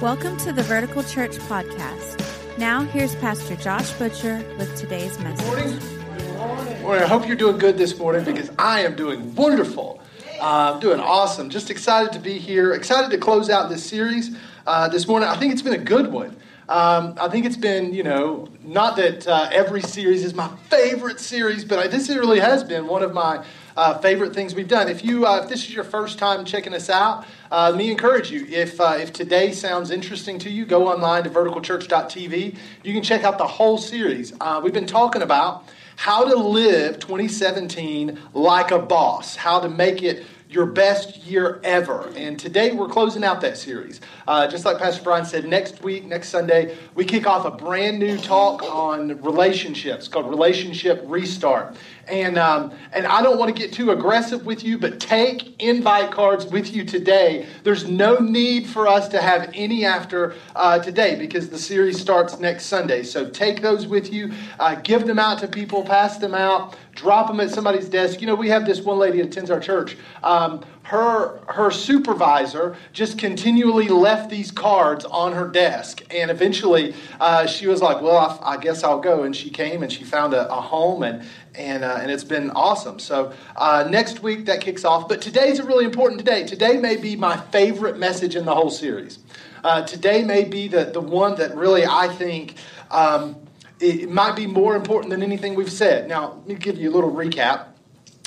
Welcome to the Vertical Church podcast. Now, here's Pastor Josh Butcher with today's message. morning. Morning. I hope you're doing good this morning because I am doing wonderful. Uh, I'm doing awesome. Just excited to be here. Excited to close out this series uh, this morning. I think it's been a good one. Um, I think it's been, you know, not that uh, every series is my favorite series, but I, this really has been one of my uh, favorite things we've done. If you, uh, if this is your first time checking us out, uh, let me encourage you. If uh, if today sounds interesting to you, go online to verticalchurch.tv. You can check out the whole series. Uh, we've been talking about how to live 2017 like a boss, how to make it your best year ever. And today we're closing out that series. Uh, just like Pastor Brian said, next week, next Sunday, we kick off a brand new talk on relationships called Relationship Restart. And, um, and I don't want to get too aggressive with you, but take invite cards with you today. There's no need for us to have any after uh, today because the series starts next Sunday. So take those with you, uh, give them out to people, pass them out, drop them at somebody's desk. You know, we have this one lady that attends our church. Um, her her supervisor just continually left these cards on her desk and eventually uh, she was like well I, I, guess i'll go and she came and she found a, a home and and, uh, and it's been awesome so uh, next week that kicks off but today's a really important day today may be my favorite message in the whole series uh, today may be the, the one that really i think um, it might be more important than anything we've said now let me give you a little recap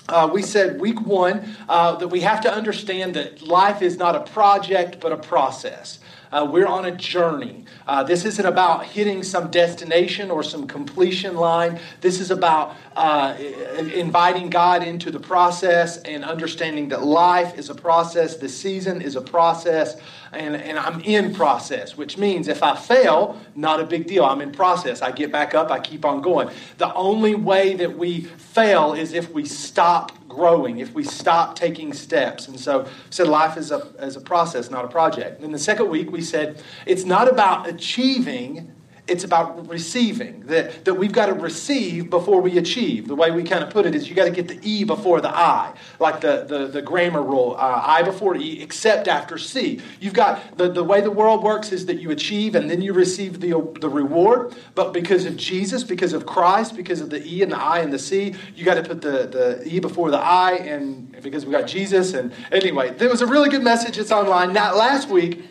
uh, we said week one uh, that we have to understand that life is not a project but a process. Uh, we're on a journey. Uh, this isn't about hitting some destination or some completion line. This is about uh, inviting God into the process and understanding that life is a process, the season is a process, and, and I'm in process, which means if I fail, not a big deal. I'm in process. I get back up, I keep on going. The only way that we fail is if we stop growing, if we stop taking steps. And so said life is a, is a process, not a project. In the second week, we said it's not about achieving it's about receiving. That, that we've got to receive before we achieve. The way we kind of put it is you got to get the E before the I, like the, the, the grammar rule uh, I before E, except after C. You've got the, the way the world works is that you achieve and then you receive the, the reward. But because of Jesus, because of Christ, because of the E and the I and the C, you got to put the, the E before the I, and because we got Jesus. And anyway, there was a really good message. It's online. Now, last week,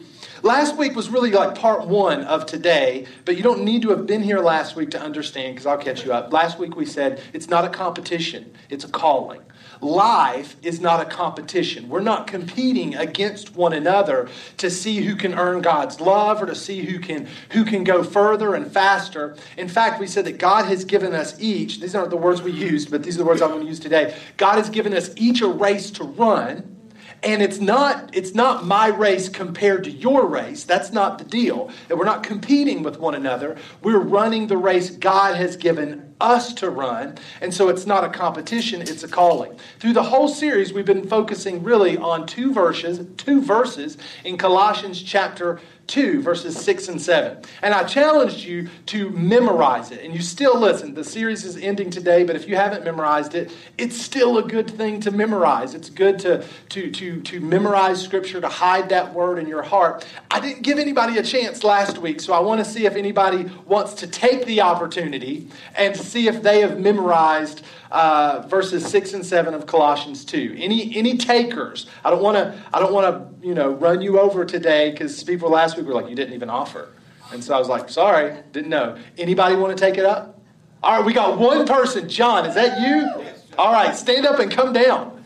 Last week was really like part one of today, but you don't need to have been here last week to understand because I'll catch you up. Last week we said it's not a competition, it's a calling. Life is not a competition. We're not competing against one another to see who can earn God's love or to see who can who can go further and faster. In fact, we said that God has given us each, these aren't the words we used, but these are the words I'm going to use today. God has given us each a race to run and it's not it's not my race compared to your race. That's not the deal. And we're not competing with one another. We're running the race god has given us to run. And so it's not a competition it's a calling. Through the whole series we've been focusing really on two verses two verses in colossians chapter 2, verses 6 and 7. And I challenged you to memorize it. And you still listen. The series is ending today, but if you haven't memorized it, it's still a good thing to memorize. It's good to, to, to, to memorize Scripture, to hide that word in your heart. I didn't give anybody a chance last week, so I want to see if anybody wants to take the opportunity and see if they have memorized uh, verses six and seven of Colossians two. Any any takers? I don't want to I don't want to you know run you over today because people last week were like you didn't even offer, and so I was like sorry didn't know. Anybody want to take it up? All right, we got one person. John, is that you? All right, stand up and come down.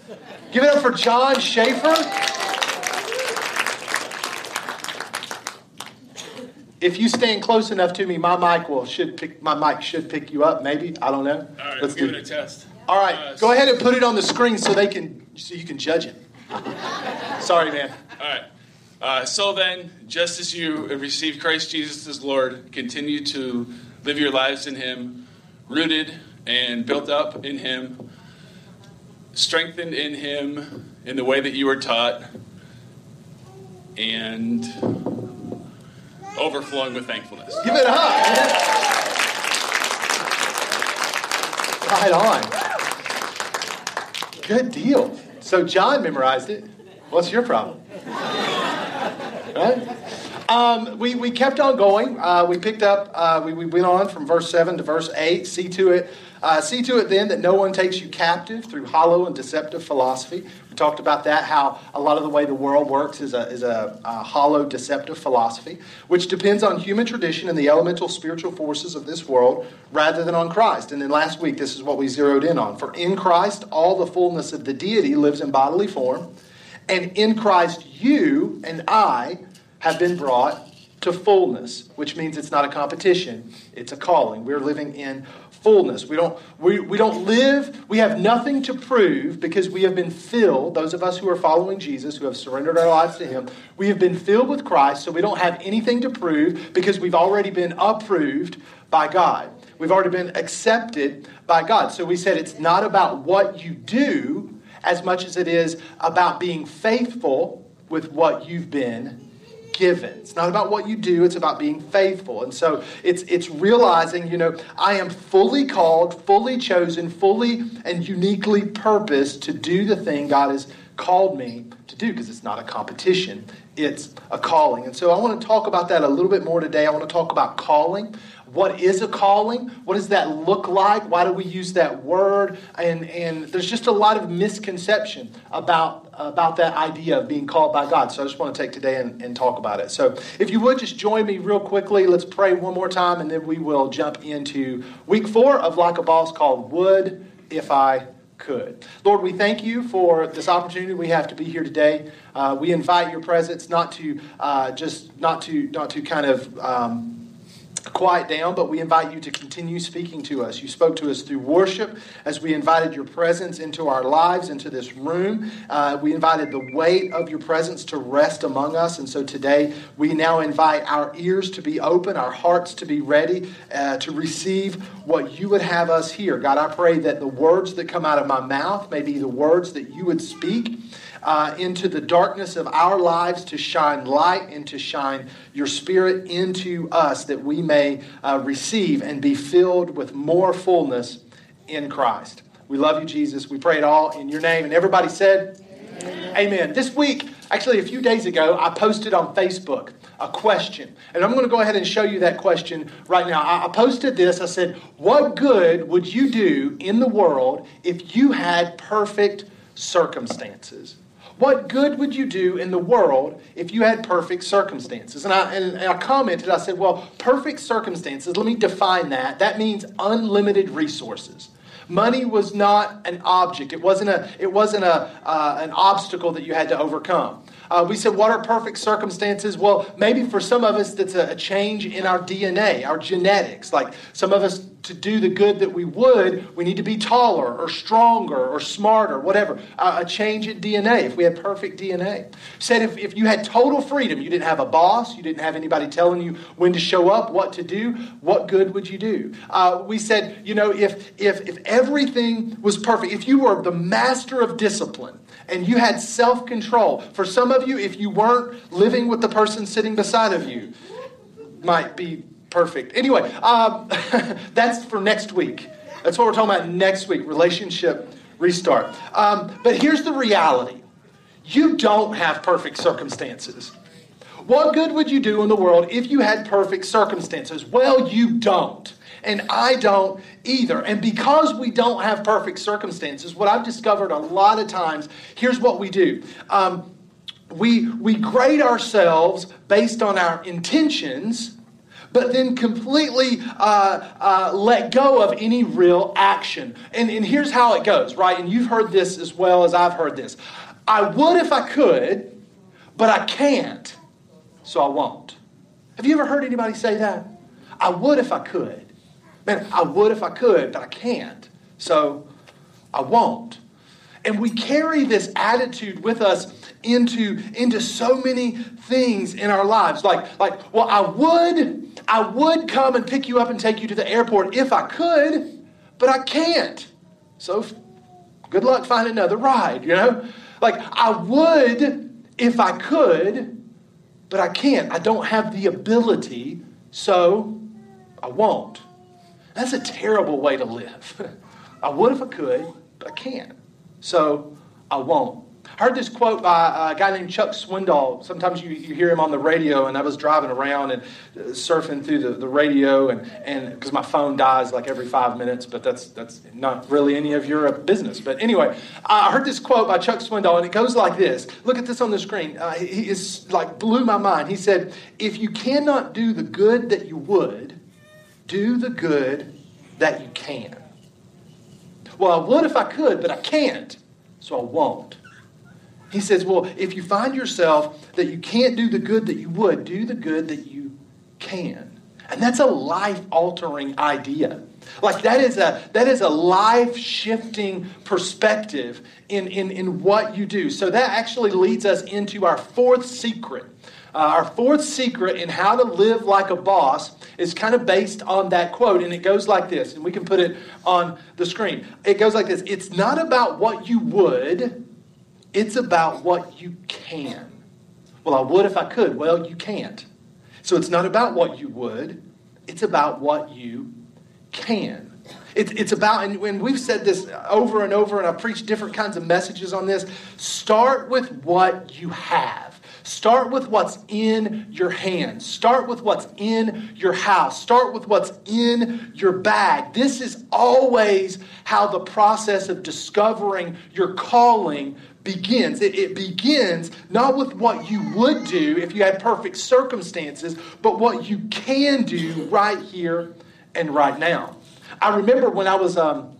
Give it up for John Schaefer. If you stand close enough to me, my mic will should pick my mic should pick you up. Maybe I don't know. All right, let's give do it a test. All right, uh, go ahead and put it on the screen so they can so you can judge it. Sorry, man. All right. Uh, so then, just as you have received Christ Jesus as Lord, continue to live your lives in Him, rooted and built up in Him, strengthened in Him in the way that you were taught, and overflowing with thankfulness. Give it up. Right on. Good deal. So John memorized it. What's your problem? Right? Um, we, we kept on going. Uh, we picked up, uh, we, we went on from verse 7 to verse 8. See to it. Uh, see to it then that no one takes you captive through hollow and deceptive philosophy. We talked about that, how a lot of the way the world works is a, is a, a hollow, deceptive philosophy, which depends on human tradition and the elemental spiritual forces of this world rather than on Christ. And then last week, this is what we zeroed in on. For in Christ, all the fullness of the deity lives in bodily form, and in Christ, you and I have been brought to fullness, which means it's not a competition, it's a calling. We're living in fullness. We don't, we, we don't live, we have nothing to prove because we have been filled, those of us who are following Jesus, who have surrendered our lives to Him, we have been filled with Christ, so we don't have anything to prove because we've already been approved by God. We've already been accepted by God. So we said it's not about what you do as much as it is about being faithful with what you've been given. It's not about what you do, it's about being faithful. And so it's it's realizing, you know, I am fully called, fully chosen, fully and uniquely purposed to do the thing God has called me to do because it's not a competition, it's a calling. And so I want to talk about that a little bit more today. I want to talk about calling. What is a calling? What does that look like? Why do we use that word? And, and there's just a lot of misconception about about that idea of being called by God. So I just want to take today and, and talk about it. So if you would just join me real quickly, let's pray one more time, and then we will jump into week four of Like a Boss called Would If I Could. Lord, we thank you for this opportunity we have to be here today. Uh, we invite your presence not to uh, just not to not to kind of um, quiet down, but we invite you to continue speaking to us. You spoke to us through worship as we invited your presence into our lives, into this room. Uh, we invited the weight of your presence to rest among us. And so today we now invite our ears to be open, our hearts to be ready uh, to receive what you would have us hear. God, I pray that the words that come out of my mouth may be the words that you would speak uh, into the darkness of our lives to shine light and to shine your spirit into us that we may uh, receive and be filled with more fullness in Christ. We love you, Jesus. We pray it all in your name. And everybody said, Amen. Amen. This week, actually, a few days ago, I posted on Facebook a question. And I'm going to go ahead and show you that question right now. I posted this. I said, What good would you do in the world if you had perfect circumstances? What good would you do in the world if you had perfect circumstances? And I, and I commented, I said, well, perfect circumstances, let me define that. That means unlimited resources. Money was not an object. It wasn't, a, it wasn't a, uh, an obstacle that you had to overcome. Uh, we said, what are perfect circumstances? Well, maybe for some of us, that's a, a, change in our DNA, our genetics. Like some of us, to do the good that we would, we need to be taller or stronger or smarter, whatever. A change in DNA, if we had perfect DNA. Said if, if you had total freedom, you didn't have a boss, you didn't have anybody telling you when to show up, what to do, what good would you do? Uh, we said, you know, if, if, if everything was perfect, if you were the master of discipline, and you had self control. For some of you, if you weren't living with the person sitting beside of you, might be perfect. Anyway, um, that's for next week. That's what we're talking about next week relationship restart. Um, but here's the reality you don't have perfect circumstances. What good would you do in the world if you had perfect circumstances? Well, you don't. And I don't either. And because we don't have perfect circumstances, what I've discovered a lot of times, here's what we do. Um, we, we grade ourselves based on our intentions, but then completely uh, uh, let go of any real action. And, and here's how it goes, right? And you've heard this as well as I've heard this. I would if I could, but I can't, so I won't. Have you ever heard anybody say that? I would if I could. Man, I would if I could, but I can't. So I won't. And we carry this attitude with us into, into so many things in our lives. Like, like, well, I would, I would come and pick you up and take you to the airport if I could, but I can't. So good luck finding another ride, you know? Like, I would if I could, but I can't. I don't have the ability, so I won't. That's a terrible way to live. I would if I could, but I can't. So I won't. I heard this quote by a guy named Chuck Swindoll. Sometimes you, you hear him on the radio, and I was driving around and uh, surfing through the, the radio, and because my phone dies like every five minutes, but that's, that's not really any of your business. But anyway, I heard this quote by Chuck Swindoll, and it goes like this. Look at this on the screen. Uh, he is like blew my mind. He said, If you cannot do the good that you would, do the good that you can. Well, I would if I could, but I can't, so I won't. He says, Well, if you find yourself that you can't do the good that you would, do the good that you can. And that's a life altering idea. Like that is a that is a life shifting perspective in, in, in what you do. So that actually leads us into our fourth secret. Uh, our fourth secret in how to live like a boss is kind of based on that quote, and it goes like this, and we can put it on the screen. It goes like this It's not about what you would, it's about what you can. Well, I would if I could. Well, you can't. So it's not about what you would, it's about what you can. It, it's about, and, and we've said this over and over, and I've preached different kinds of messages on this. Start with what you have. Start with what's in your hands. Start with what's in your house. Start with what's in your bag. This is always how the process of discovering your calling begins. It, it, begins not with what you would do if you had perfect circumstances, but what you can do right here and right now. I remember when I was um,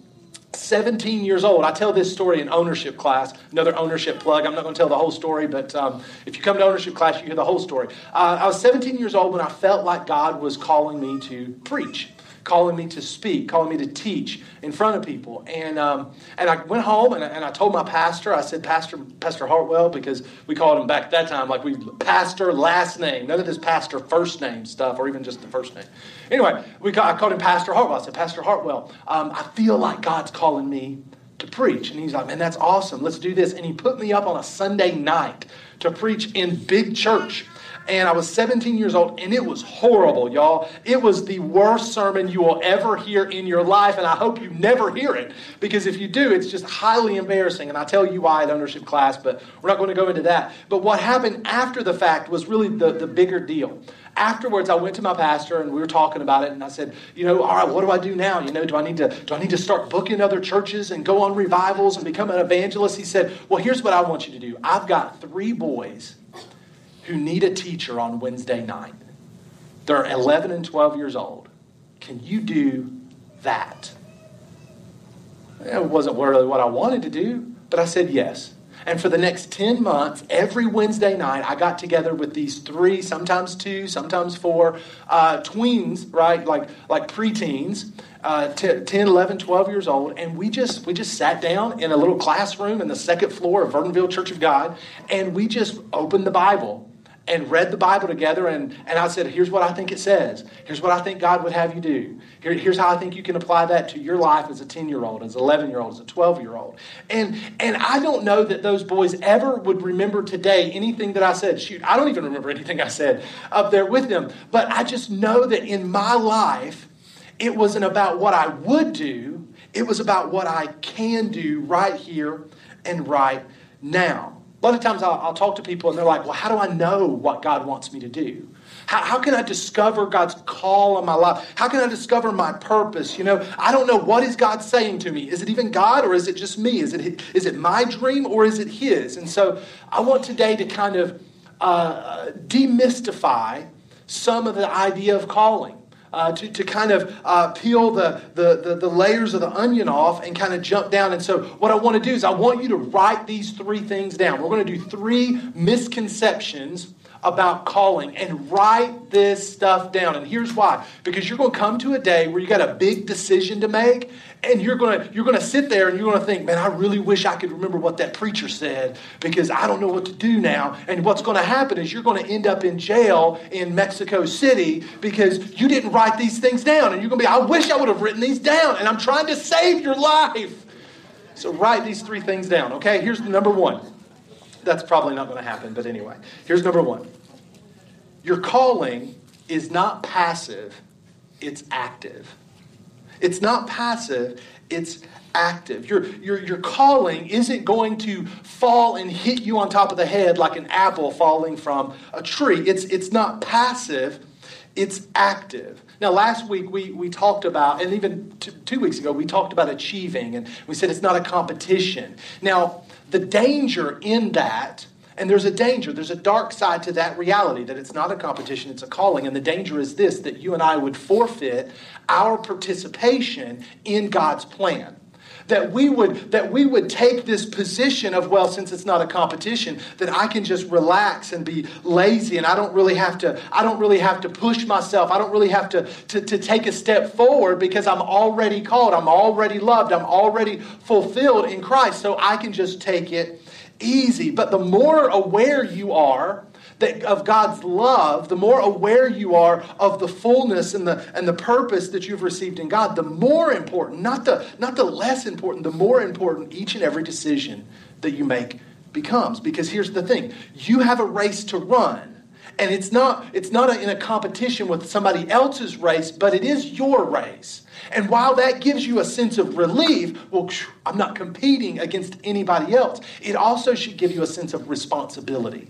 17 years old. I tell this story in ownership class. Another ownership plug. I'm not going to tell the whole story, but um, if you come to ownership class, you hear the whole story. Uh, I was 17 years old when I felt like God was calling me to preach calling me to speak, calling me to teach in front of people. And, um, and I went home and I, and I told my pastor, I said, Pastor, Pastor Hartwell, because we called him back at that time, like we, pastor last name, none of this pastor first name stuff or even just the first name. Anyway, we I called him Pastor Hartwell. I said, Pastor Hartwell, um, I feel like God's calling me to preach. And he's like, man, that's awesome. Let's do this. And he put me up on a Sunday night to preach in big church and I was 17 years old, and it was horrible, y'all. It was the worst sermon you will ever hear in your life, and I hope you never hear it, because if you do, it's just highly embarrassing. And I'll tell you why at ownership class, but we're not going to go into that. But what happened after the fact was really the, the bigger deal afterwards i went to my pastor and we were talking about it and i said you know all right what do i do now you know do i need to do i need to start booking other churches and go on revivals and become an evangelist he said well here's what i want you to do i've got three boys who need a teacher on Wednesday night. They're 11 and 12 years old. Can you do that? It wasn't really what I wanted to do, but I said yes. And for the next 10 months, every Wednesday night, I got together with these three, sometimes two, sometimes four uh, tweens, right? Like, like preteens, uh, 10, 11, 12 years old. And we just, we just sat down in a little classroom in the second floor of Vernonville Church of God, and we just opened the Bible and read the Bible together. And, and I said, here's what I think it says. Here's what I think God would have you do. Here, here's how I think you can apply that to your life as a 10 year old, as an 11 year old, as a 12 year old. And, and I don't know that those boys ever would remember today anything that I said. Shoot, I don't even remember anything I said up there with them. But I just know that in my life, it wasn't about what I would do, it was about what I can do right here and right now. A lot of times I'll, I'll, talk to people and they're like, well, how do I know what God wants me to do? How, how can I discover God's call on my life? How can I discover my purpose? You know, I don't know what is God saying to me. Is it even God or is it just me? Is it, is it my dream or is it His? And so I want today to kind of uh, demystify some of the idea of calling uh, to, to kind of uh, peel the, the, the, the, layers of the onion off and kind of jump down. And so, what I want to do is, I want you to write these three things down. We're going to do three misconceptions about calling and write this stuff down. And here's why because you're going to come to a day where you got a big decision to make and you're going to you're going to sit there and you're going to think, "Man, I really wish I could remember what that preacher said because I don't know what to do now." And what's going to happen is you're going to end up in jail in Mexico City because you didn't write these things down and you're going to be, "I wish I would have written these down and I'm trying to save your life." So write these three things down, okay? Here's the number 1 that's probably not going to happen, but anyway. Here's number one Your calling is not passive, it's active. It's not passive, it's active. Your, your, your calling isn't going to fall and hit you on top of the head like an apple falling from a tree. It's, it's not passive, it's active. Now, last week we, we talked about, and even t- two weeks ago, we talked about achieving, and we said it's not a competition. Now, the danger in that, and there's a danger, there's a dark side to that reality that it's not a competition, it's a calling. And the danger is this that you and I would forfeit our participation in God's plan that we would that we would take this position of well since it's not a competition that I can just relax and be lazy and I don't really have to I don't really have to push myself. I don't really have to to, to take a step forward because I'm already called I'm already loved I'm already fulfilled in Christ. So I can just take it easy. But the more aware you are that, of God's love, the more aware you are of the fullness and the, and the purpose that you've received in God, the more important, not the, not the less important, the more important each and every decision that you make becomes. Because here's the thing you have a race to run. And it's not, it's not a, in a competition with somebody else's race, but it is your race. And while that gives you a sense of relief, well, I'm not competing against anybody else, it also should give you a sense of responsibility.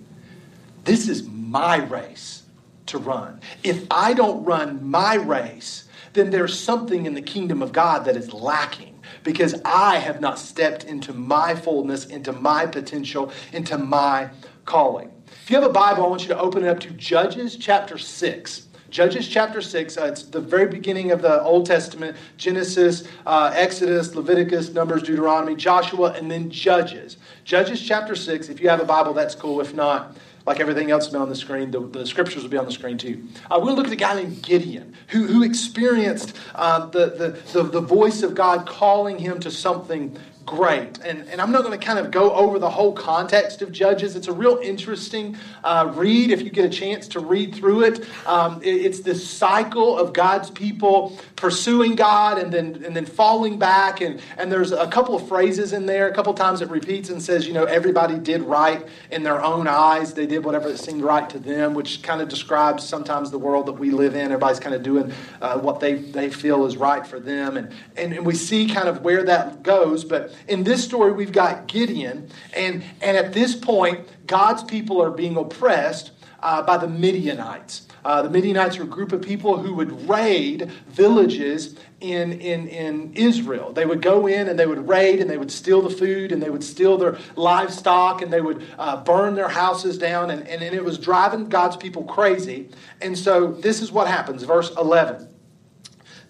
This is my race to run. If I don't run my race, then there's something in the kingdom of God that is lacking because I have not stepped into my fullness, into my potential, into my calling. If you have a Bible, I want you to open it up to Judges chapter 6. Judges chapter 6, uh, it's the very beginning of the Old Testament Genesis, uh, Exodus, Leviticus, Numbers, Deuteronomy, Joshua, and then Judges. Judges chapter 6, if you have a Bible, that's cool. If not, like everything else be on the screen, the, the, scriptures will be on the screen too. Uh, to look at a guy named Gideon who, who experienced uh, the, the, the, the voice of God calling him to something great. And, and I'm not going to kind of go over the whole context of Judges. It's a real interesting uh, read if you get a chance to read through it. Um, it. It's this cycle of God's people pursuing God and then, and then falling back. And, and there's a couple of phrases in there. A couple of times it repeats and says, you know, everybody did right in their own eyes. They did whatever that seemed right to them, which kind of describes sometimes the world that we live in. Everybody's kind of doing uh, what they, they feel is right for them. And, and, and we see kind of where that goes. But in this story, we've got Gideon, and, and at this point, God's people are being oppressed uh, by the Midianites. Uh, the Midianites are a group of people who would raid villages in, in, in Israel. They would go in and they would raid and they would steal the food and they would steal their livestock and they would uh, burn their houses down. And, and, and it was driving God's people crazy. And so this is what happens. Verse 11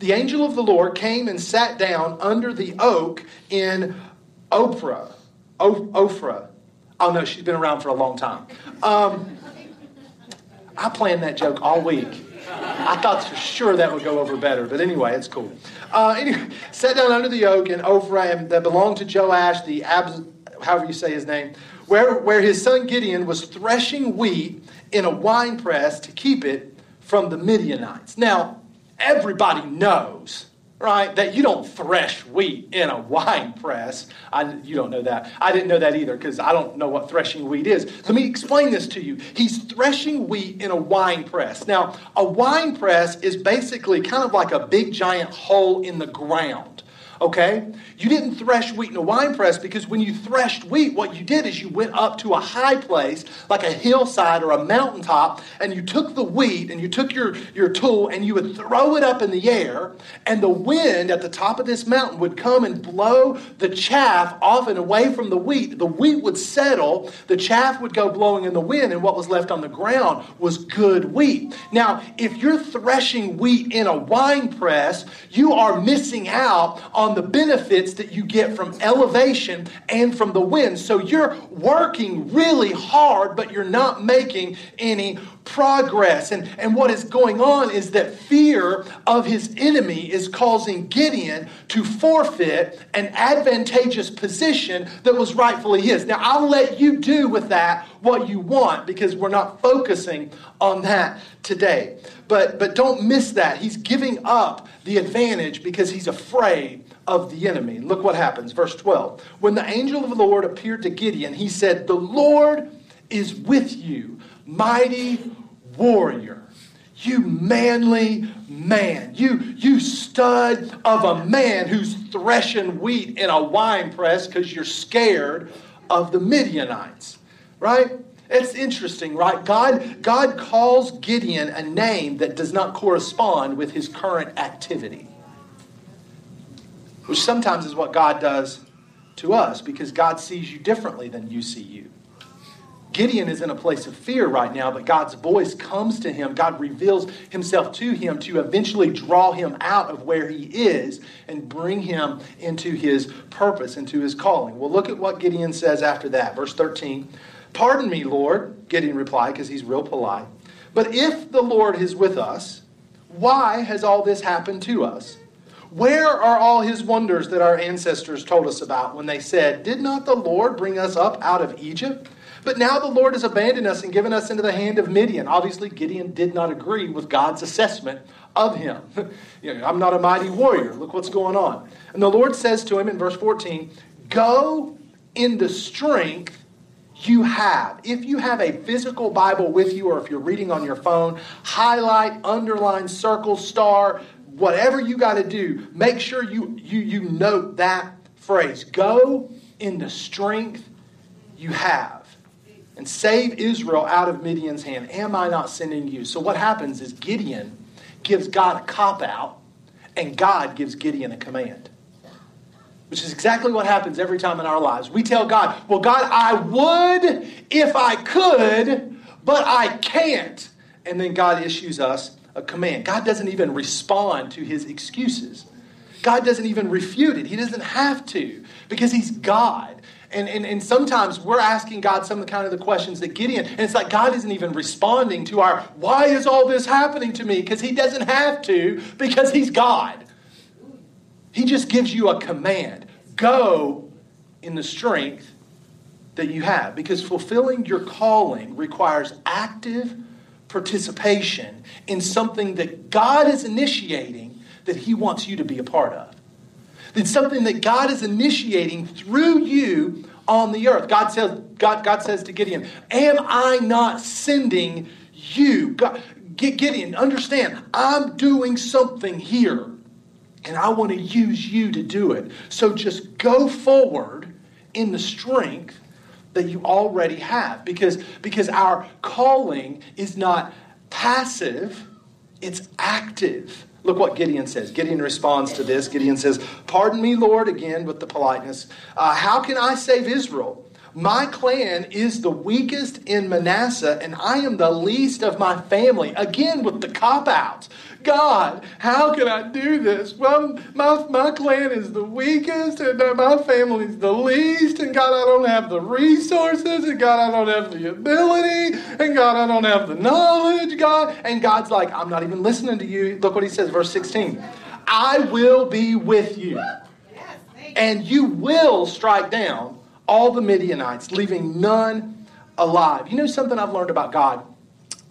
the angel of the Lord came and sat down under the oak in Ophrah. Ophrah. Oh no, she's been around for a long time. Um, I planned that joke all week. I thought for sure that would go over better, but anyway, it's cool. Uh, anyway, sat down under the oak in Ophrah that belonged to Joash, the Abs, however you say his name, where, where his son Gideon was threshing wheat in a wine press to keep it from the Midianites. Now, everybody knows, right, that you don't thresh wheat in a wine press. I, you don't know that. I didn't know that either because I don't know what threshing wheat is. Let me explain this to you. He's threshing wheat in a wine press. Now, a wine press is basically kind of like a big giant hole in the ground okay? You didn't thresh wheat in a wine press because when you threshed wheat, what you did is you went up to a high place, like a hillside or a mountaintop, and you took the wheat and you took your, your tool and you would throw it up in the air, and the wind at the top of this mountain would come and blow the chaff off and away from the wheat. The wheat would settle, the chaff would go blowing in the wind, and what was left on the ground was good wheat. Now, if you're threshing wheat in a wine press, you are missing out on on the benefits that you get from elevation and from the wind. So you're working really hard, but you're not making any progress. And, and what is going on is that fear of his enemy is causing Gideon to forfeit an advantageous position that was rightfully his. Now, I'll let you do with that what you want because we're not focusing on that today. But, but don't miss that. He's giving up the advantage because he's afraid of the enemy. Look what happens. Verse 12. When the angel of the Lord appeared to Gideon, he said, The Lord is with you, mighty warrior. You manly man. You, you stud of a man who's threshing wheat in a wine press because you're scared of the Midianites. Right? It's interesting, right? God, God calls Gideon a name that does not correspond with his current activity. Which sometimes is what God does to us because God sees you differently than you see you. Gideon is in a place of fear right now, but God's voice comes to him. God reveals himself to him to eventually draw him out of where he is and bring him into his purpose, into his calling. Well, look at what Gideon says after that. Verse 13 Pardon me, Lord, Gideon replied, because he's real polite. But if the Lord is with us, why has all this happened to us? Where are all his wonders that our ancestors told us about when they said, Did not the Lord bring us up out of Egypt? But now the Lord has abandoned us and given us into the hand of Midian. Obviously, Gideon did not agree with God's assessment of him. you know, I'm not a mighty warrior. Look what's going on. And the Lord says to him in verse 14, Go in the strength you have. If you have a physical Bible with you, or if you're reading on your phone, highlight, underline, circle, star, whatever you got to do, make sure you, you, you note that phrase. Go in the strength you have and save Israel out of Midian's hand. Am I not sending you? So what happens is Gideon gives God a cop out, and God gives Gideon a command. Which is exactly what happens every time in our lives. We tell God, Well, God, I would if I could, but I can't. And then God issues us a command. God doesn't even respond to his excuses. God doesn't even refute it. He doesn't have to because he's God. And, and, and sometimes we're asking God some of the kind of the questions that Gideon, and it's like God isn't even responding to our, why is all this happening to me? Because he doesn't have to, because he's God. He just gives you a command go in the strength that you have. Because fulfilling your calling requires active participation in something that God is initiating that he wants you to be a part of. It's something that God is initiating through you on the earth. God says, God, God says to Gideon, Am I not sending you? God, Gideon, understand, I'm doing something here, and I want to use you to do it. So just go forward in the strength that you already have because, because our calling is not passive, it's active. Look what Gideon says. Gideon responds to this. Gideon says, Pardon me, Lord, again with the politeness. Uh, how can I save Israel? My clan is the weakest in Manasseh, and I am the least of my family. Again, with the cop outs. God, how can I do this? Well, my, my clan is the weakest, and my family is the least, and God, I don't have the resources, and God, I don't have the ability, and God, I don't have the knowledge, God. And God's like, I'm not even listening to you. Look what he says, verse 16. I will be with you, and you will strike down all the Midianites, leaving none alive. You know something I've learned about God?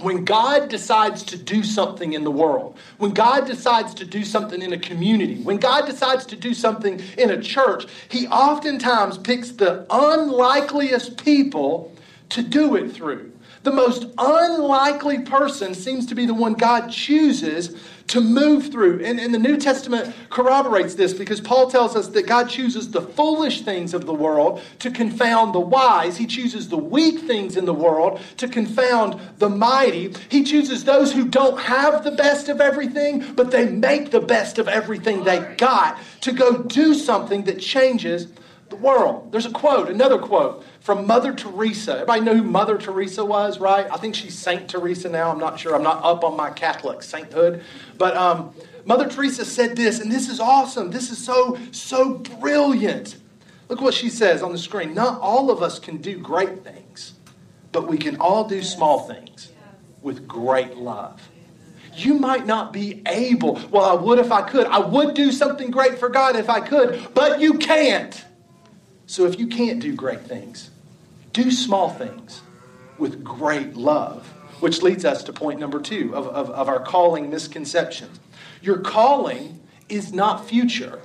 When God decides to do something in the world, when God decides to do something in a community, when God decides to do something in a church, He oftentimes picks the unlikeliest people to do it through. The most unlikely person seems to be the one God chooses to move through. And, and the New Testament corroborates this because Paul tells us that God chooses the foolish things of the world to confound the wise. He chooses the weak things in the world to confound the mighty. He chooses those who don't have the best of everything, but they make the best of everything they got to go do something that changes the world. There's a quote, another quote from Mother Teresa. Everybody know who Mother Teresa was, right? I think she's Saint Teresa now. I'm not sure. I'm not up on my Catholic sainthood. But um, Mother Teresa said this, and this is awesome. This is so, so brilliant. Look what she says on the screen. Not all of us can do great things, but we can all do small things with great love. You might not be able, well, I would if I could. I would do something great for God if I could, but you can't. So if you can't do great things, do small things with great love. Which leads us to point number two of, of, of our calling misconceptions. Your calling is not future,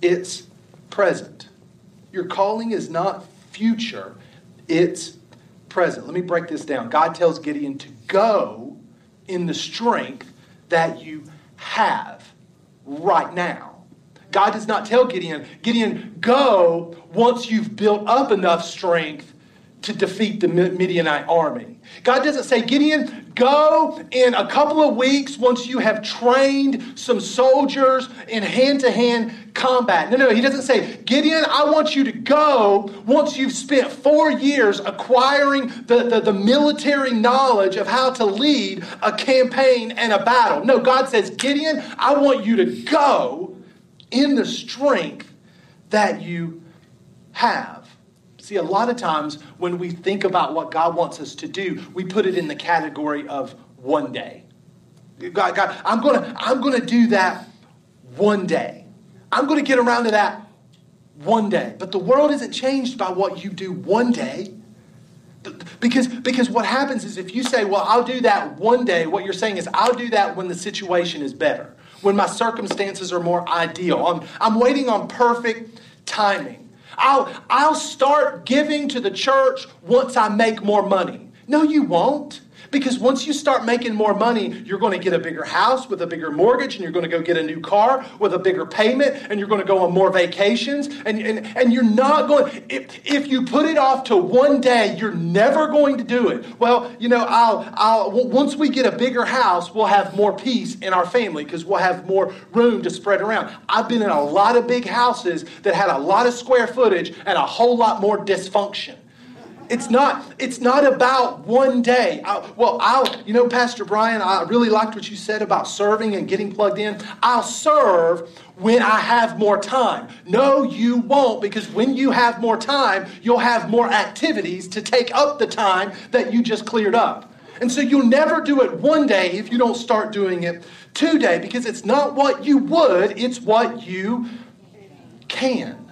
it's present. Your calling is not future, it's present. Let me break this down. God tells Gideon to go in the strength that you have right now. God does not tell Gideon, Gideon, go once you've built up enough strength to defeat the Midianite army. God doesn't say, Gideon, go in a couple of weeks once you have trained some soldiers in hand to hand combat. No, no, he doesn't say, Gideon, I want you to go once you've spent four years acquiring the, the, the military knowledge of how to lead a campaign and a battle. No, God says, Gideon, I want you to go in the strength that you have. See, a lot of times when we think about what God wants us to do, we put it in the category of one day. God, God I'm to I'm to do that one day. I'm to get around to that one day. But the world isn't changed by what you do one day. Because, because what happens is if you say, well, I'll do that one day, what you're saying is, I'll do that when the situation is better, when my circumstances are more ideal. I'm, I'm waiting on perfect timing. I'll, I'll start giving to the church once I make more money. No, you won't. Because once you start making more money, you're going to get a bigger house with a bigger mortgage, and you're going to go get a new car with a bigger payment, and you're going to go on more vacations. And, and, and you're not going, if, if you put it off to one day, you're never going to do it. Well, you know, I'll, I'll, once we get a bigger house, we'll have more peace in our family because we'll have more room to spread around. I've been in a lot of big houses that had a lot of square footage and a whole lot more dysfunction. It's not, it's not about one day. I, well, I'll, you know, Pastor Brian, I really liked what you said about serving and getting plugged in. I'll serve when I have more time. No, you won't, because when you have more time, you'll have more activities to take up the time that you just cleared up. And so you'll never do it one day if you don't start doing it today, because it's not what you would, it's what you can.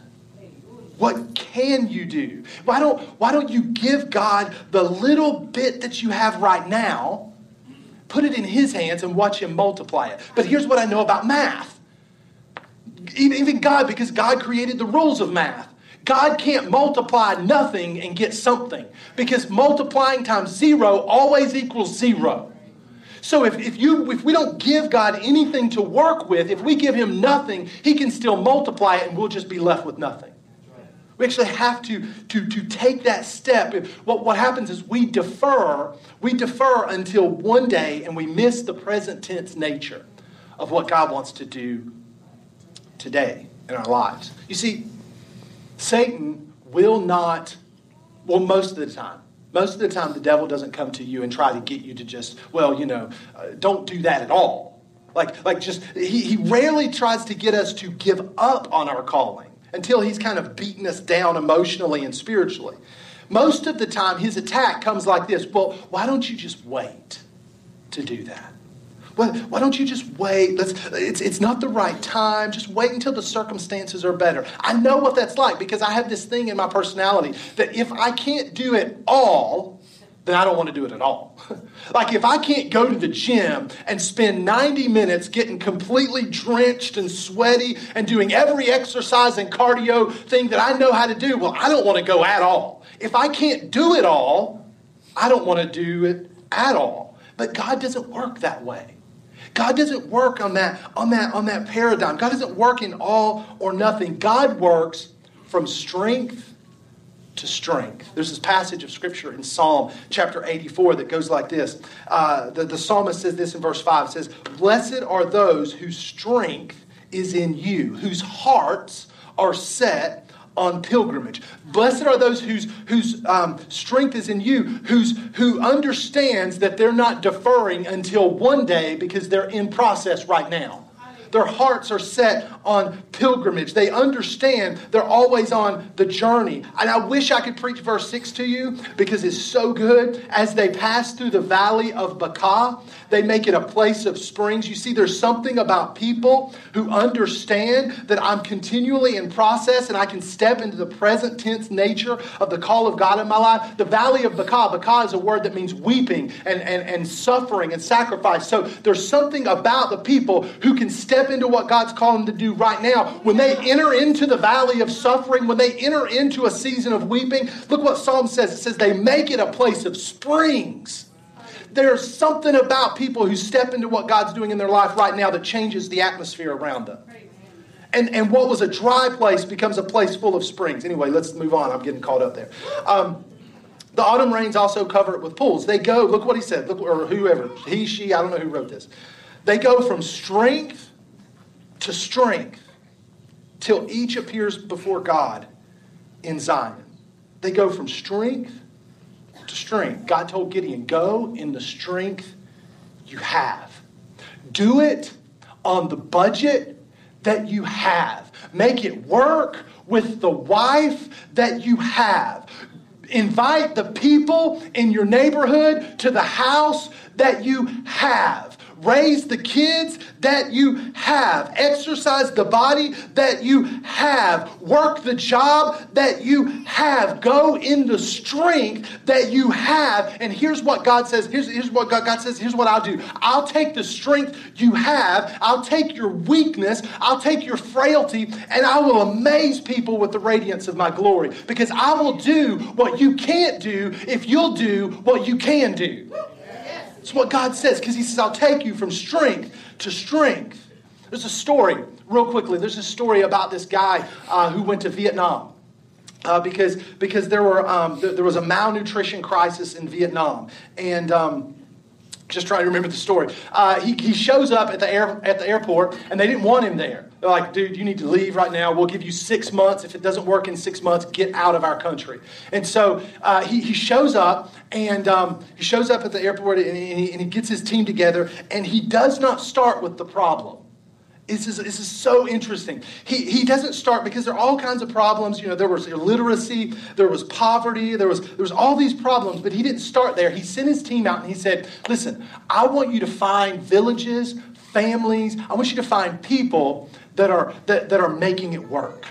What can you do? Why don't, why don't you give God the little bit that you have right now, put it in His hands, and watch Him multiply it? But here's what I know about math. Even God, because God created the rules of math. God can't multiply nothing and get something because multiplying times zero always equals zero. So if, if, you, if we don't give God anything to work with, if we give him nothing, he can still multiply it and we'll just be left with nothing. We actually have to, to, to take that step. What, what happens is we defer, we defer until one day and we miss the present tense nature of what God wants to do today in our lives. You see, Satan will not, well, most of the time, most of the time, the devil doesn't come to you and try to get you to just, well, you know, uh, don't do that at all. Like, like just, he, he rarely tries to get us to give up on our calling until he's kind of beaten us down emotionally and spiritually. Most of the time, his attack comes like this Well, why don't you just wait to do that? Well, why don't you just wait? Let's, it's, it's not the right time. Just wait until the circumstances are better. I know what that's like because I have this thing in my personality that if I can't do it all, then I don't want to do it at all. like if I can't go to the gym and spend 90 minutes getting completely drenched and sweaty and doing every exercise and cardio thing that I know how to do, well, I don't want to go at all. If I can't do it all, I don't want to do it at all. But God doesn't work that way. God doesn't work on that, on that, on that paradigm. God doesn't work in all or nothing. God works from strength to strength. There's this passage of scripture in Psalm chapter 84 that goes like this. Uh, the, the psalmist says this in verse 5. It says, Blessed are those whose strength is in you, whose hearts are set on pilgrimage. Blessed are those whose, whose um, strength is in you, whose, who understands that they're not deferring until one day because they're in process right now. Their hearts are set on pilgrimage. They understand they're always on the journey. And I wish I could preach verse 6 to you because it's so good. As they pass through the valley of Baca, they make it a place of springs. You see, there's something about people who understand that I'm continually in process and I can step into the present tense nature of the call of God in my life. The valley of Baca, Baca is a word that means weeping and, and, and suffering and sacrifice. So there's something about the people who can step into what God's calling them to do right now. When they enter into the valley of suffering, when they enter into a season of weeping, look what Psalm says. It says they make it a place of springs. there's something about people who step into what God's doing in their life right now that changes the atmosphere around them. And, and what was a dry place becomes a place full of springs. Anyway, let's move on. I'm getting caught up there. Um, the autumn rains also cover it with pools. They go, look what he said, look, or whoever, he, she, I don't know who wrote this. They go from strength to strength till each appears before God in Zion. They go from strength to strength. God told Gideon, go in the strength you have. Do it on the budget that you have. Make it work with the wife that you have. Invite the people in your neighborhood to the house that you have raise the kids that you have, exercise the body that you have, work the job that you have, go in the strength that you have. And here's what God says here's, here's what God, God says, here's what I'll do I'll take the strength you have, I'll take your weakness, I'll take your frailty, and I will amaze people with the radiance of my glory because I will do what you can't do if you'll do what you can do. It's what God says because He says, I'll take you from strength to strength. There's a story, real quickly, there's a story about this guy uh, who went to Vietnam. Uh, because because there were um, th- there was a malnutrition crisis in Vietnam, and um, just trying to remember the story. Uh, he, he shows up at the air, at the airport, and they didn't want him there. They're like, dude, you need to leave right now. We'll give you six months. If it doesn't work in six months, get out of our country. And so uh, he, he shows up, and um, he shows up at the airport, and he, and he gets his team together, and he does not start with the problem. This is, this is so interesting. He, he doesn't start because there are all kinds of problems. You know, there was illiteracy, there was poverty, there was, there was all these problems, but he didn't start there. He sent his team out and he said, Listen, I want you to find villages, families, I want you to find people that are, that, that are making it work.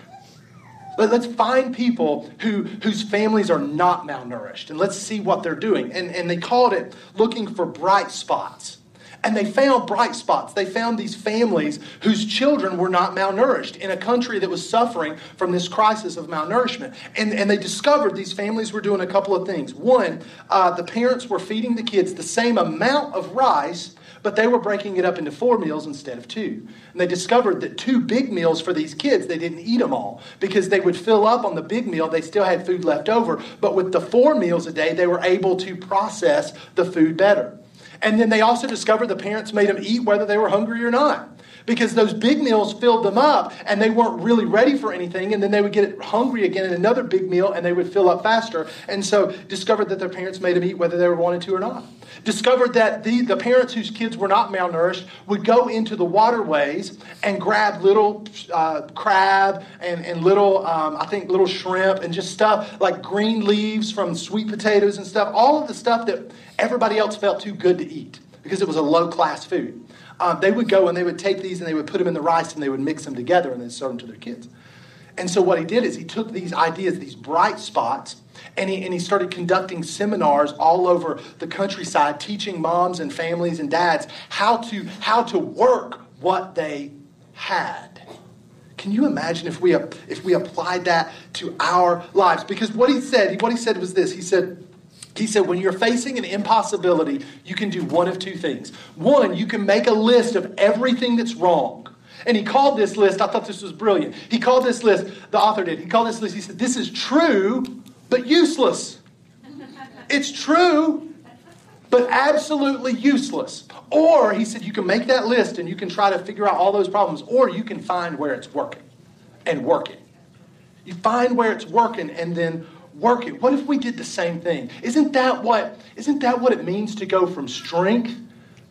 Let, us find people who, whose families are not malnourished and let's see what they're doing. And, and they called it looking for bright spots. And they found bright spots. They found these families whose children were not malnourished in a country that was suffering from this crisis of malnourishment. And, and they discovered these families were doing a couple of things. One, uh, the parents were feeding the kids the same amount of rice but they were breaking it up into four meals instead of two. And they discovered that two big meals for these kids, they didn't eat them all because they would fill up on the big meal, they still had food left over. But with the four meals a day, they were able to process the food better. And then they also discovered the parents made them eat whether they were hungry or not. Because those big meals filled them up and they weren't really ready for anything. And then they would get hungry again in another big meal and they would fill up faster. And so discovered that their parents made them eat whether they were wanted to or not. Discovered that the, the parents whose kids were not malnourished would go into the waterways and grab little uh, crab and, and little, um, I think, little shrimp and just stuff like green leaves from sweet potatoes and stuff. All of the stuff that everybody else felt too good to eat because it was a low class food. Um, they would go and they would take these and they would put them in the rice and they would mix them together and then serve them to their kids. And so what he did is he took these ideas, these bright spots, and he, and he started conducting seminars all over the countryside, teaching moms and families and dads how to, how to work what they had. Can you imagine if we, if we applied that to our lives? Because what he said, what he said was this. He said, he said, when you're facing an impossibility, you can do one of two things. One, you can make a list of everything that's wrong. And he called this list, I thought this was brilliant. He called this list, the author did, he called this list, he said, This is true, but useless. It's true, but absolutely useless. Or he said, You can make that list and you can try to figure out all those problems, or you can find where it's working and work it. You find where it's working and then work it. What if we did the same thing? Isn't that what, isn't that what it means to go from strength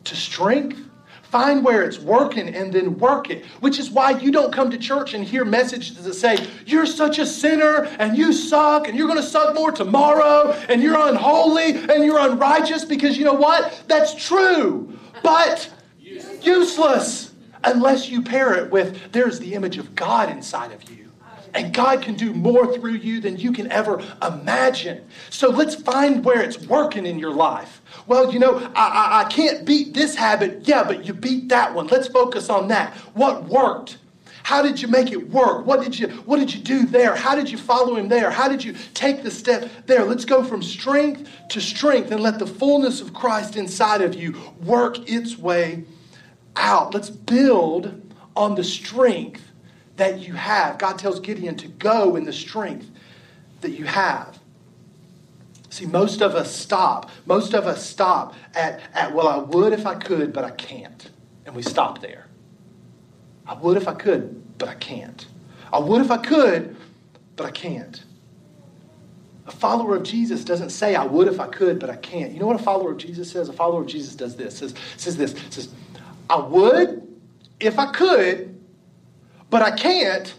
to strength? Find where it's working and then work it. Which is why you don't come to church and hear messages that say, You're such a sinner and you suck and you're going to suck more tomorrow and you're unholy and you're unrighteous because you know what? That's true, but useless unless you pair it with there's the image of God inside of you. And God can do more through you than you can ever imagine. So let's find where it's working in your life. Well, you know, I, I, I can't beat this habit. Yeah, but you beat that one. Let's focus on that. What worked? How did you make it work? What did you what did you do there? How did you follow him there? How did you take the step there? Let's go from strength to strength and let the fullness of Christ inside of you work its way out. Let's build on the strength that you have. God tells Gideon to go in the strength that you have. See, most of us stop. Most of us stop at, at, well, I would if I could, but I can't. And we stop there. I would if I could, but I can't. I would if I could, but I can't. A follower of Jesus doesn't say, I would if I could, but I can't. You know what a follower of Jesus says? A follower of Jesus does this. Says, says this. Says, I would if I could, but I can't.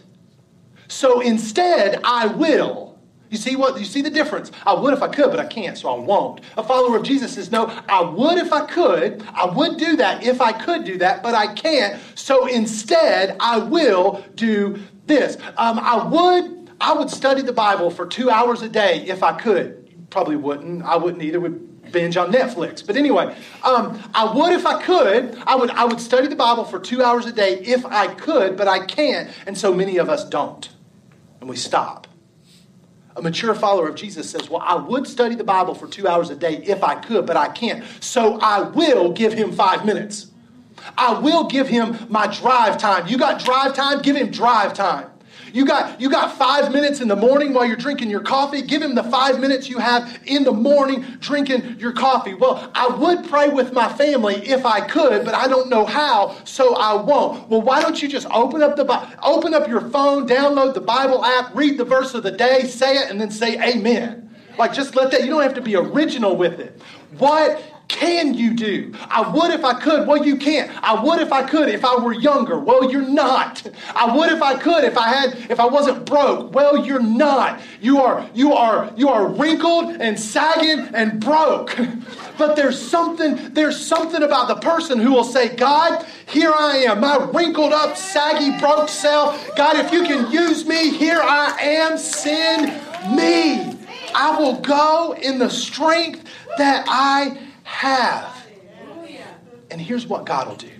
So instead, I will. You see what you see the difference? I would if I could, but I can't, so I won't. A follower of Jesus says, No, I would if I could, I would do that if I could do that, but I can't. So instead, I will do this. Um, I would I would study the Bible for two hours a day if I could. You probably wouldn't. I wouldn't either. Would binge on Netflix. But anyway, um, I would if I could. I would I would study the Bible for two hours a day if I could, but I can't. And so many of us don't, and we stop. A mature follower of Jesus says, Well, I would study the Bible for two hours a day if I could, but I can't. So I will give him five minutes. I will give him my drive time. You got drive time? Give him drive time. You got, you got five minutes in the morning while you're drinking your coffee. Give him the five minutes you have in the morning drinking your coffee. Well, I would pray with my family if I could, but I don't know how, so I won't. Well, why don't you just open up the open up your phone, download the Bible app, read the verse of the day, say it, and then say amen. Like just let that, you don't have to be original with it. What can you do? I would if I could. Well, you can't. I would if I could if I were younger. Well, you're not. I would if I could if I had if I wasn't broke. Well, you're not. You are you are you are wrinkled and sagging and broke. But there's something there's something about the person who will say, "God, here I am, my wrinkled up, saggy, broke self. God, if you can use me, here I am. Send me. I will go in the strength that I have. And here's what God will do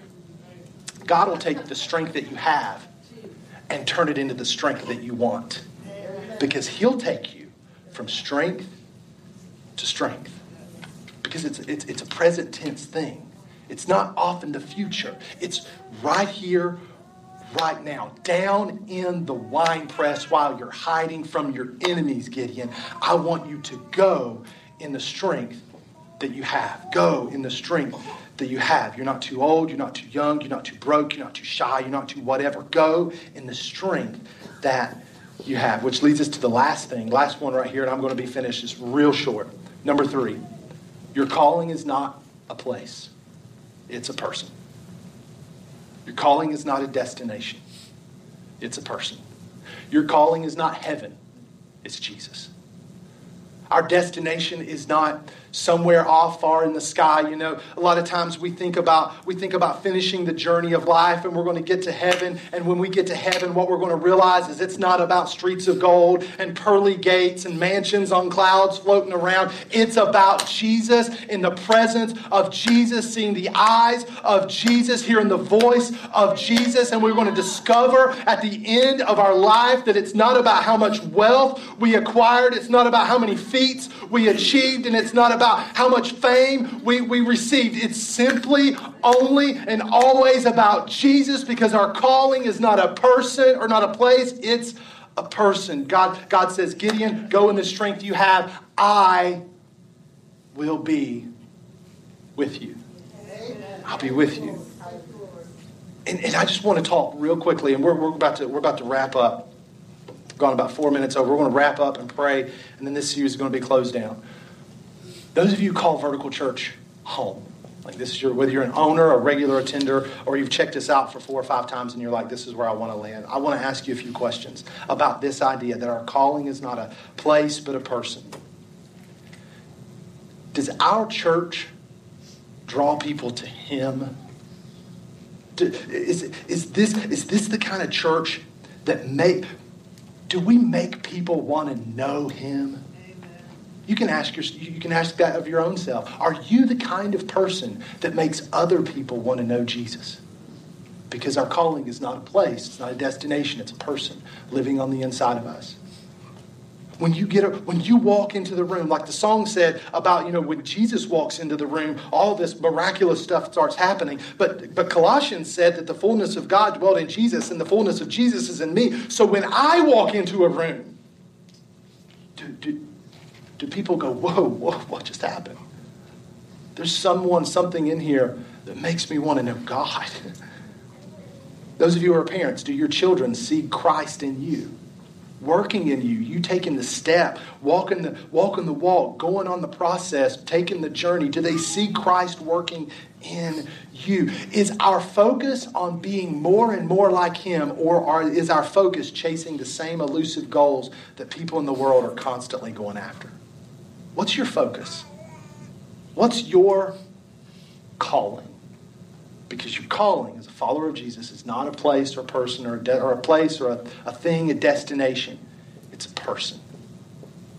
God will take the strength that you have and turn it into the strength that you want. Because He'll take you from strength to strength. Because it's, it's, it's a present tense thing. It's not off in the future. It's right here, right now, down in the wine press while you're hiding from your enemies, Gideon. I want you to go in the strength that you have. Go in the strength that you have. You're not too old, you're not too young, you're not too broke, you're not too shy, you're not too whatever. Go in the strength that you have. Which leads us to the last thing, last one right here, and I'm going to be finished. It's real short. Number three, your calling is not a place, it's a person. Your calling is not a destination, it's a person. Your calling is not heaven, it's Jesus. Our destination is not somewhere off far in the sky you know. A lot of times we think about we think about finishing the journey of life and we're going to get to heaven. And when we get to heaven what we're going to realize is it's not about streets of gold and pearly gates and mansions on clouds floating around. It's about jesus in the presence of jesus seeing the eyes of jesus hearing the voice of jesus. And we're going to discover at the end of our life that it's not about how much wealth we acquired. It's not about how many feats we achieved. And it's not about how much fame we, we received. It's simply, only, and always about Jesus because our calling is not a person or not a place, it's a person. God, God says, Gideon, go in the strength you have. I will be with you. I'll be with you. And, and I just want to talk real quickly, and we're, we're, about to, we're about to wrap up. We've gone about four minutes over. We're going to wrap up and pray, and then this series is going to be closed down. Those of you call Vertical Church home, like this is your, whether you're an owner, a regular attender, or you've checked us out for four or five times and you're like, this is where I want to land. I want to ask you a few questions about this idea that our calling is not a place but a person. Does our church draw people to Him? Is, is, this, is this the kind of church that make, do we make people want to know Him? You can ask your, you can ask that of your own self. Are you the kind of person that makes other people want to know Jesus? Because our calling is not a place, it's not a destination, it's a person living on the inside of us when you get a, when you walk into the room like the song said about you know when jesus walks into the room all this miraculous stuff starts happening but but colossians said that the fullness of god dwelt in jesus and the fullness of jesus is in me so when i walk into a room do, do, do people go whoa, whoa what just happened there's someone something in here that makes me want to know god those of you who are parents do your children see christ in you working in you, you taking the step, walking the walking the walk, going on the process, taking the journey. Do they see Christ working in you? Is our focus on being more and more like him or are, is our focus chasing the same elusive goals that people in the world are constantly going after? What's your focus? What's your calling? because your calling as a follower of Jesus is not a place or a person or a, de- or a place or a, a thing, a destination. It's a person.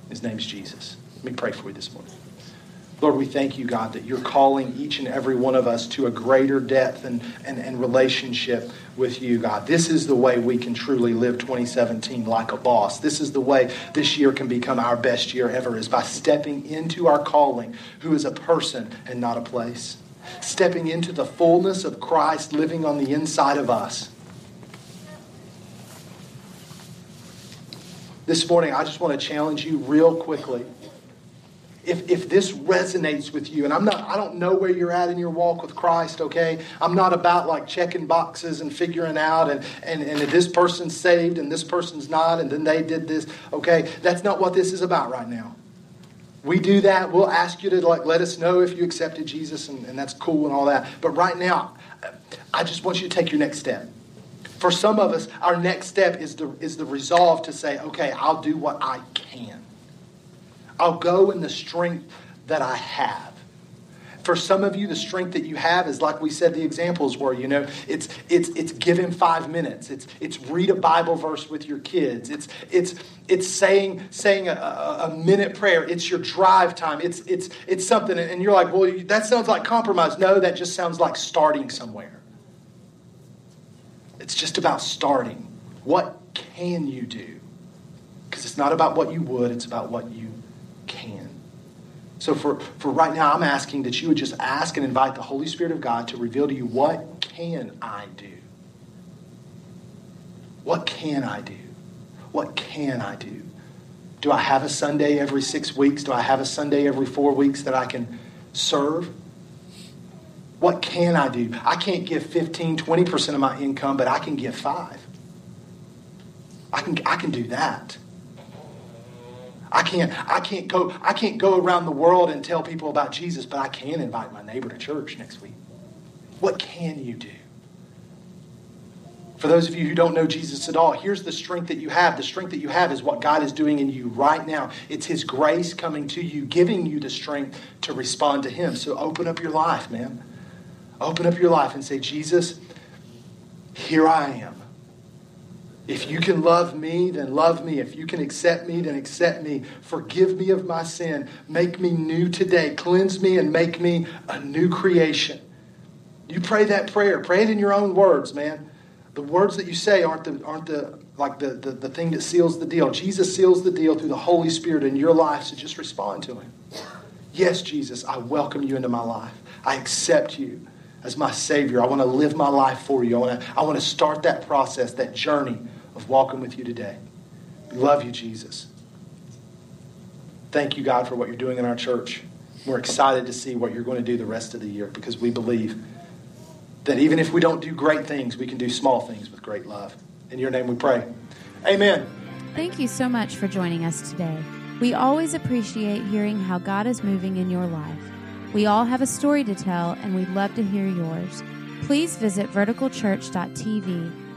His name's Jesus. Let me pray for you this morning. Lord, we thank you, God, that you're calling each and every one of us to a greater depth and, and, and relationship with you, God. This is the way we can truly live 2017 like a boss. This is the way this year can become our best year ever, is by stepping into our calling, who is a person and not a place stepping into the fullness of Christ living on the inside of us. This morning, I just want to challenge you real quickly. If, if this resonates with you, and I'm not, I don't know where you're at in your walk with Christ, okay? I'm not about like checking boxes and figuring out and, and, and if this person's saved and this person's not, and then they did this, okay? That's not what this is about right now we do that. We'll ask you to like let us know if you accepted Jesus, and, and that's cool and all that. But right now, I just want you to take your next step. For some of us, our next step is the, is the resolve to say, okay, I'll do what I can. I'll go in the strength that I have. For some of you, the strength that you have is like we said the examples were, you know, it's it's it's giving five minutes. It's it's read a Bible verse with your kids. It's it's it's saying saying a, a minute prayer. It's your drive time. It's it's it's something, and you're like, well, that sounds like compromise. No, that just sounds like starting somewhere. It's just about starting. What can you do? Because it's not about what you would, it's about what you. So for, for right now, I'm asking that you would just ask and invite the Holy Spirit of God to reveal to you what can I do? What can I do? What can I do? Do I have a Sunday every six weeks? Do I have a Sunday every four weeks that I can serve? What can I do? I can't give 15, 20% of my income, but I can give five. I can, I can do that. I can't, I can't go, I can't go around the world and tell people about Jesus, but I can invite my neighbor to church next week. What can you do? For those of you who don't know Jesus at all, here's the strength that you have. The strength that you have is what God is doing in you right now. It's His grace coming to you, giving you the strength to respond to Him. So open up your life, man. Open up your life and say, Jesus, here I am. If you can love me, then love me. If you can accept me, then accept me. Forgive me of my sin. Make me new today. Cleanse me and make me a new creation. You pray that prayer. Pray it in your own words, man. The words that you say aren't the, aren't the like the, the, the thing that seals the deal. Jesus seals the deal through the Holy Spirit in your life, so just respond to him. Yes, Jesus, I welcome you into my life. I accept you as my Savior. I want to live my life for you. I want to, I want to start that process, that journey of walking with you today. We love you, Jesus. Thank you, God, for what you're doing in our church. We're excited to see what you're going to do the rest of the year because we believe that even if we don't do great things, we can do small things with great love. In your name we pray. Amen. Thank you so much for joining us today. We always appreciate hearing how God is moving in your life. We all have a story to tell, and we'd love to hear yours. Please visit verticalchurch.tv